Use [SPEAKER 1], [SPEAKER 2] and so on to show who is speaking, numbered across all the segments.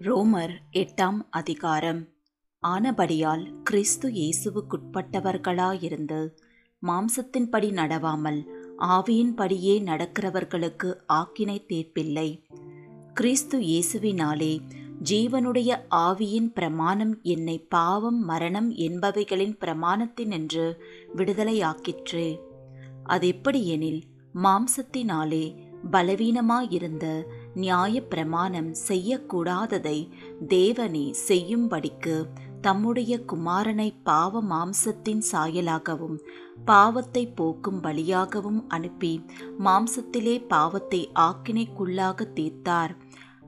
[SPEAKER 1] ரோமர் எட்டாம் அதிகாரம். ஆனபடியால் கிறிஸ்து இயேசுவுக்குட்பட்டவர்களாயிருந்து மாம்சத்தின்படி நடவாமல் ஆவியின்படியே நடக்கிறவர்களுக்கு ஆக்கினை தீர்ப்பில்லை. கிறிஸ்து இயேசுவினாலே ஜீவனுடைய ஆவியின் பிரமாணம் என்னை பாவம் மரணம் என்பவைகளின் பிரமாணத்தினின்று விடுதலையாக்கிற்று. அது எப்படியெனில் மாம்சத்தினாலே பலவீனமாயிருந்த நியாயப்பிரமாணம் செய்யக்கூடாததை தேவனே செய்யும்படிக்கு தம்முடைய குமாரனை பாவ மாம்சத்தின் சாயலாகவும் பாவத்தை போக்கும் பலியாகவும் அனுப்பி மாம்சத்திலே பாவத்தை ஆக்கினைக்குள்ளாக தீர்த்தார்.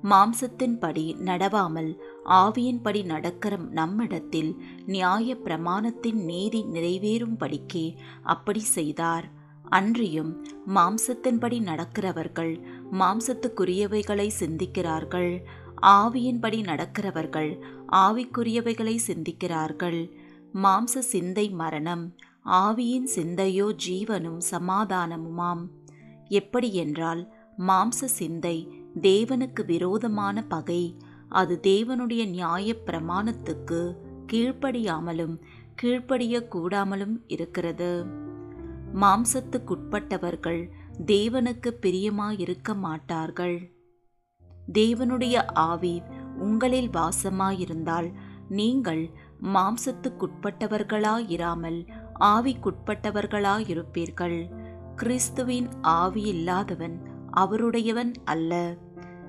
[SPEAKER 1] மாம்சத்தின்படி நடவாமல் ஆவியின்படி நடக்கிற நம்மிடத்தில் நியாய பிரமாணத்தின் நீதி நிறைவேறும்படிக்கே அப்படி செய்தார். அன்றியும் மாம்சத்தின்படி நடக்கிறவர்கள் மாம்சத்துக்குரியவைகளை சிந்திக்கிறார்கள். ஆவியின்படி நடக்கிறவர்கள் ஆவிக்குரியவைகளை சிந்திக்கிறார்கள். மாம்ச சிந்தை மரணம் ஆவியின் சிந்தையோ ஜீவனும் சமாதானமுமாம். எப்படியென்றால் மாம்ச சிந்தை தேவனுக்கு விரோதமான பகை அது தேவனுடைய நியாய பிரமாணத்துக்கு கீழ்ப்படியாமலும் கீழ்ப்படிய கூடாமலும் இருக்கிறது. மாம்சத்துக்குட்பட்டவர்கள் தேவனுக்கு பிரியமாயிருக்க மாட்டார்கள் தேவனுடைய ஆவி உங்களில் வாசமாயிருந்தால் நீங்கள் மாம்சத்துக்குட்பட்டவர்களாயிராமல் ஆவிக்குட்பட்டவர்களாயிருப்பீர்கள். கிறிஸ்துவின் ஆவி இல்லாதவன் அவருடையவன் அல்ல.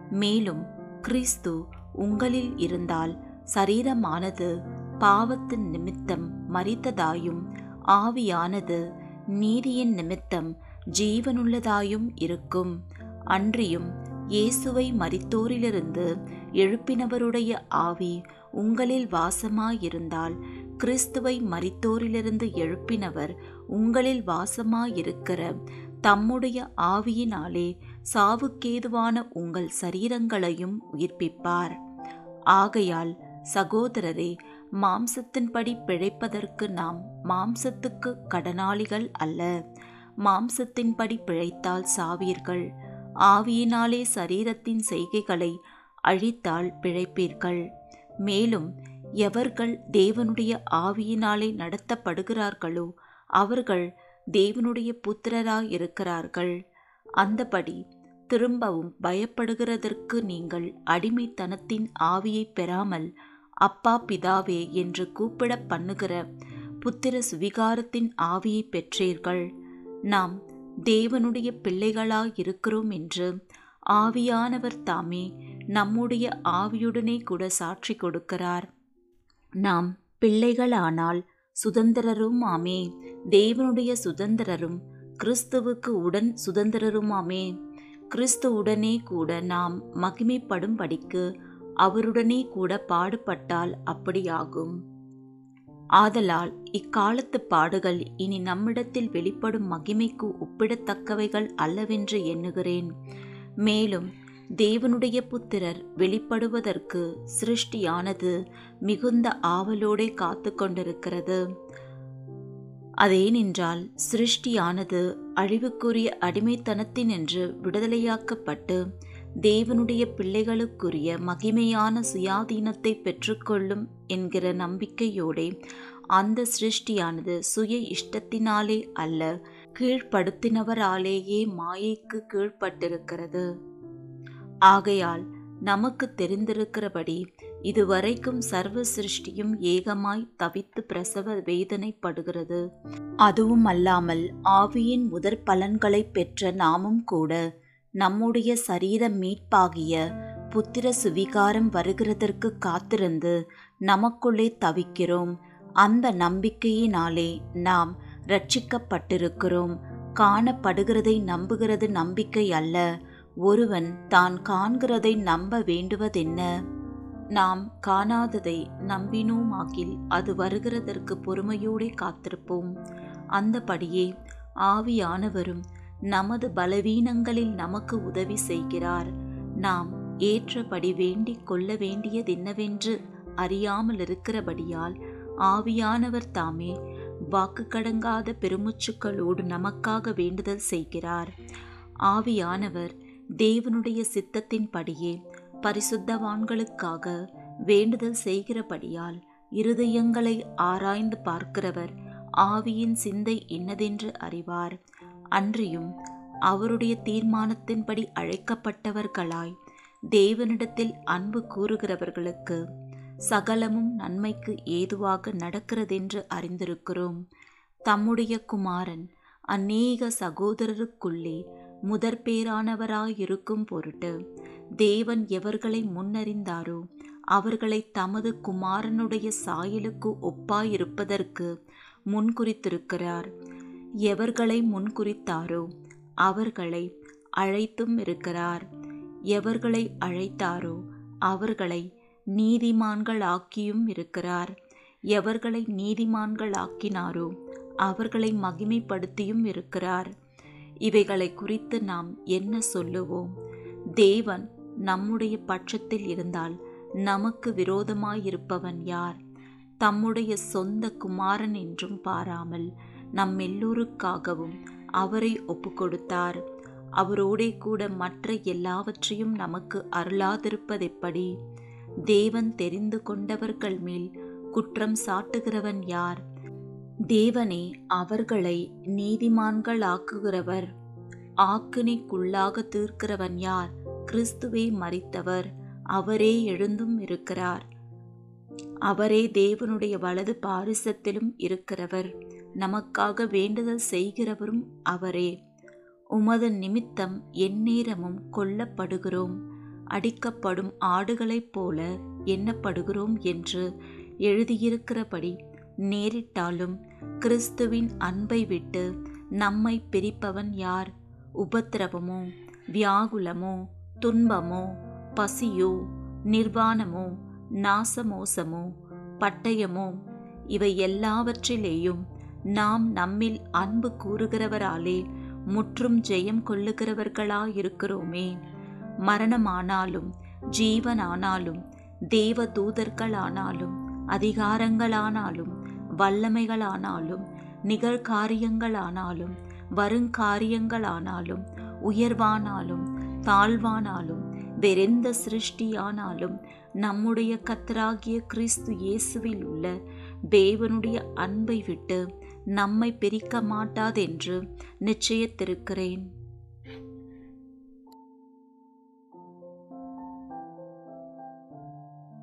[SPEAKER 1] மேலும் கிறிஸ்து உங்களில் இருந்தால் சரீரமானது பாவத்தின் நிமித்தம் மறித்ததாயும் ஆவியானது நீதியின் நிமித்தம் ஜீவனுள்ளதாயும் இருக்கும். அன்றியும் இயேசுவை மரித்தோரிலிருந்து எழுப்பினவருடைய ஆவி உங்களில் வாசமாயிருந்தால் கிறிஸ்துவை மரித்தோரிலிருந்து எழுப்பினவர் உங்களில் வாசமாயிருக்கிற தம்முடைய ஆவியினாலே சாவுக்கேதுவான உங்கள் சரீரங்களையும் உயிர்ப்பிப்பார். ஆகையால் சகோதரரே மாம்சத்தின்படி பிழைப்பதற்கு நாம் மாம்சத்துக்கு கடனாளிகள் அல்ல. மாம்சத்தின்படி பிழைத்தால் சாவீர்கள். ஆவியினாலே சரீரத்தின் செய்கைகளை அழித்தால் பிழைப்பீர்கள். மேலும் எவர்கள் தேவனுடைய ஆவியினாலே நடத்தப்படுகிறார்களோ அவர்கள் தேவனுடைய புத்திரராயிருக்கிறார்கள். அந்தபடி திரும்பவும் பயப்படுகிறதற்கு நீங்கள் அடிமைத்தனத்தின் ஆவியை பெறாமல் அப்பா பிதாவே என்று கூப்பிட பண்ணுகிற புத்திர சுவிகாரத்தின் ஆவியை பெற்றீர்கள். நாம் தேவனுடைய பிள்ளைகளாயிருக்கிறோம் என்று ஆவியானவர் தாமே நம்முடைய ஆவியுடனே கூட சாட்சி கொடுக்கிறார். நாம் பிள்ளைகளானால் சுதந்திரருமாமே தேவனுடைய சுதந்திரரும் கிறிஸ்துவுக்கு உடன் சுதந்திரருமாமே கிறிஸ்துவுடனே கூட நாம் மகிமைப்படும்படிக்கு அவருடனே கூட பாடுபட்டால் அப்படியாகும். ஆதலால் இக்காலத்து பாடுகள் இனி நம்மிடத்தில் வெளிப்படும் மகிமைக்கு ஒப்பிடத்தக்கவைகள் அல்லவென்று எண்ணுகிறேன். மேலும் தேவனுடைய புத்திரர் வெளிப்படுவதற்கு சிருஷ்டியானது மிகுந்த ஆவலோடே காத்து கொண்டிருக்கிறது. அதேனென்றால் சிருஷ்டியானது அழிவுக்குரிய அடிமைத்தனத்தினின்று விடுதலையாக்கப்பட்டு தேவனுடைய பிள்ளைகளுக்குரிய மகிமையான சுயாதீனத்தை பெற்றுக்கொள்ளும் என்கிற நம்பிக்கையோடே அந்த சிருஷ்டியானது சுய இஷ்டத்தினாலே அல்ல கீழ்ப்படுத்தினவராலேயே மாயைக்கு கீழ்ப்பட்டிருக்கிறது. ஆகையால் நமக்கு தெரிந்திருக்கிறபடி இதுவரைக்கும் சர்வ சிருஷ்டியும் ஏகமாய் தவித்து பிரசவ வேதனைப்படுகிறது. அதுவும் அல்லாமல் ஆவியின் முதற் பலன்களை பெற்ற நாமும் கூட நம்முடைய சரீர மீட்பாகிய புத்திர சுவிகாரம் வருகிறதற்கு காத்திருந்து நமக்குள்ளே தவிக்கிறோம். அந்த நம்பிக்கையினாலே நாம் ரட்சிக்கப்பட்டிருக்கிறோம் காணப்படுகிறதை நம்புகிறது நம்பிக்கை அல்ல. ஒருவன் தான் காண்கிறதை நம்ப வேண்டுவதென்ன? நாம் காணாததை நம்பினோமாகில் அது வருகிறதற்கு பொறுமையோடே காத்திருப்போம். அந்தபடியே ஆவியானவரும் நமது பலவீனங்களில் நமக்கு உதவி செய்கிறார். நாம் ஏற்றபடி வேண்டிக் கொள்ள வேண்டியதென்னவென்று அறியாமல் இருக்கிறபடியால் ஆவியானவர் தாமே வாக்கு கடங்காத பெருமுச்சுக்களோடு நமக்காக வேண்டுதல் செய்கிறார். ஆவியானவர் தேவனுடைய சித்தத்தின்படியே பரிசுத்தவான்களுக்காக வேண்டுதல் செய்கிறபடியால் இருதயங்களை ஆராய்ந்து பார்க்கிறவர் ஆவியின் சிந்தை என்னதென்று அறிவார். அன்றியும் அவருடைய தீர்மானத்தின்படி அழைக்கப்பட்டவர்களாய் தேவனிடத்தில் அன்பு கூறுகிறவர்களுக்கு சகலமும் நன்மைக்கு ஏதுவாக நடக்கிறதென்று அறிந்திருக்கிறோம். தம்முடைய குமாரன் அநேக சகோதரருக்குள்ளே முதற்பேரானவராயிருக்கும் பொருட்டு தேவன் எவர்களை முன்னறிந்தாரோ அவர்களை தமது குமாரனுடைய சாயலுக்கு ஒப்பாயிருப்பதற்கு முன்குறித்திருக்கிறார். எவர்களை முன்குறித்தாரோ அவர்களை அழைத்தும் இருக்கிறார். எவர்களை அழைத்தாரோ அவர்களை நீதிமான்களாக்கியும் இருக்கிறார். எவர்களை நீதிமான்களாக்கினாரோ அவர்களை மகிமைப்படுத்தியும் இருக்கிறார். இவைகளை குறித்து நாம் என்ன சொல்லுவோம்? தேவன் நம்முடைய பட்சத்தில் இருந்தால் நமக்கு விரோதமாயிருப்பவன் யார்? தம்முடைய சொந்த குமாரன் என்றும் பாராமல் நம் எல்லோருக்காகவும் அவரை ஒப்புக்கொடுத்தார். அவரோடே கூட மற்ற எல்லாவற்றையும் நமக்கு அருளாதிருப்பதெப்படி? தேவன் தெரிந்து கொண்டவர்கள் மேல் குற்றம் சாட்டுகிறவன் யார்? தேவனே அவர்களை நீதிமான்களாக்குகிறவர். ஆக்கினைக்குள்ளாக தீர்க்கிறவன் யார்? கிறிஸ்துவே மறித்தவர். அவரே எழுந்தும் இருக்கிறார். அவரே தேவனுடைய வலது பாரிசத்திலும் இருக்கிறவர். நமக்காக வேண்டுதல் செய்கிறவரும் அவரே. உமது நிமித்தம் எந்நேரமும் கொல்லப்படுகிறோம். அடிக்கப்படும் ஆடுகளைப் போல எண்ணப்படுகிறோம் என்று எழுதியிருக்கிறபடி நேரிட்டாலும் கிறிஸ்துவின் அன்பை விட்டு நம்மை பிரிப்பவன் யார்? உபத்திரவமோ வியாகுலமோ துன்பமோ பசியோ நிர்வாணமோ நாசமோசமோ பட்டயமோ இவை எல்லாவற்றிலேயும் நாம் நம்மில் அன்பு கூறுகிறவராலே முற்றும் ஜெயம் கொள்ளுகிறவர்களாயிருக்கிறோமே. மரணமானாலும் ஜீவனானாலும் தேவ தூதர்களானாலும் அதிகாரங்களானாலும் வல்லமைகளானாலும் நிகழ்காரியங்களானாலும் வருங்காரியங்களானாலும் உயர்வானாலும் தாழ்வானாலும் வேறெந்த சிருஷ்டியானாலும் நம்முடைய கத்தராகிய கிறிஸ்து இயேசுவில் உள்ள தேவனுடைய அன்பை விட்டு நம்மை பிரிக்க மாட்டாதென்று நிச்சயத்திருக்கிறேன்.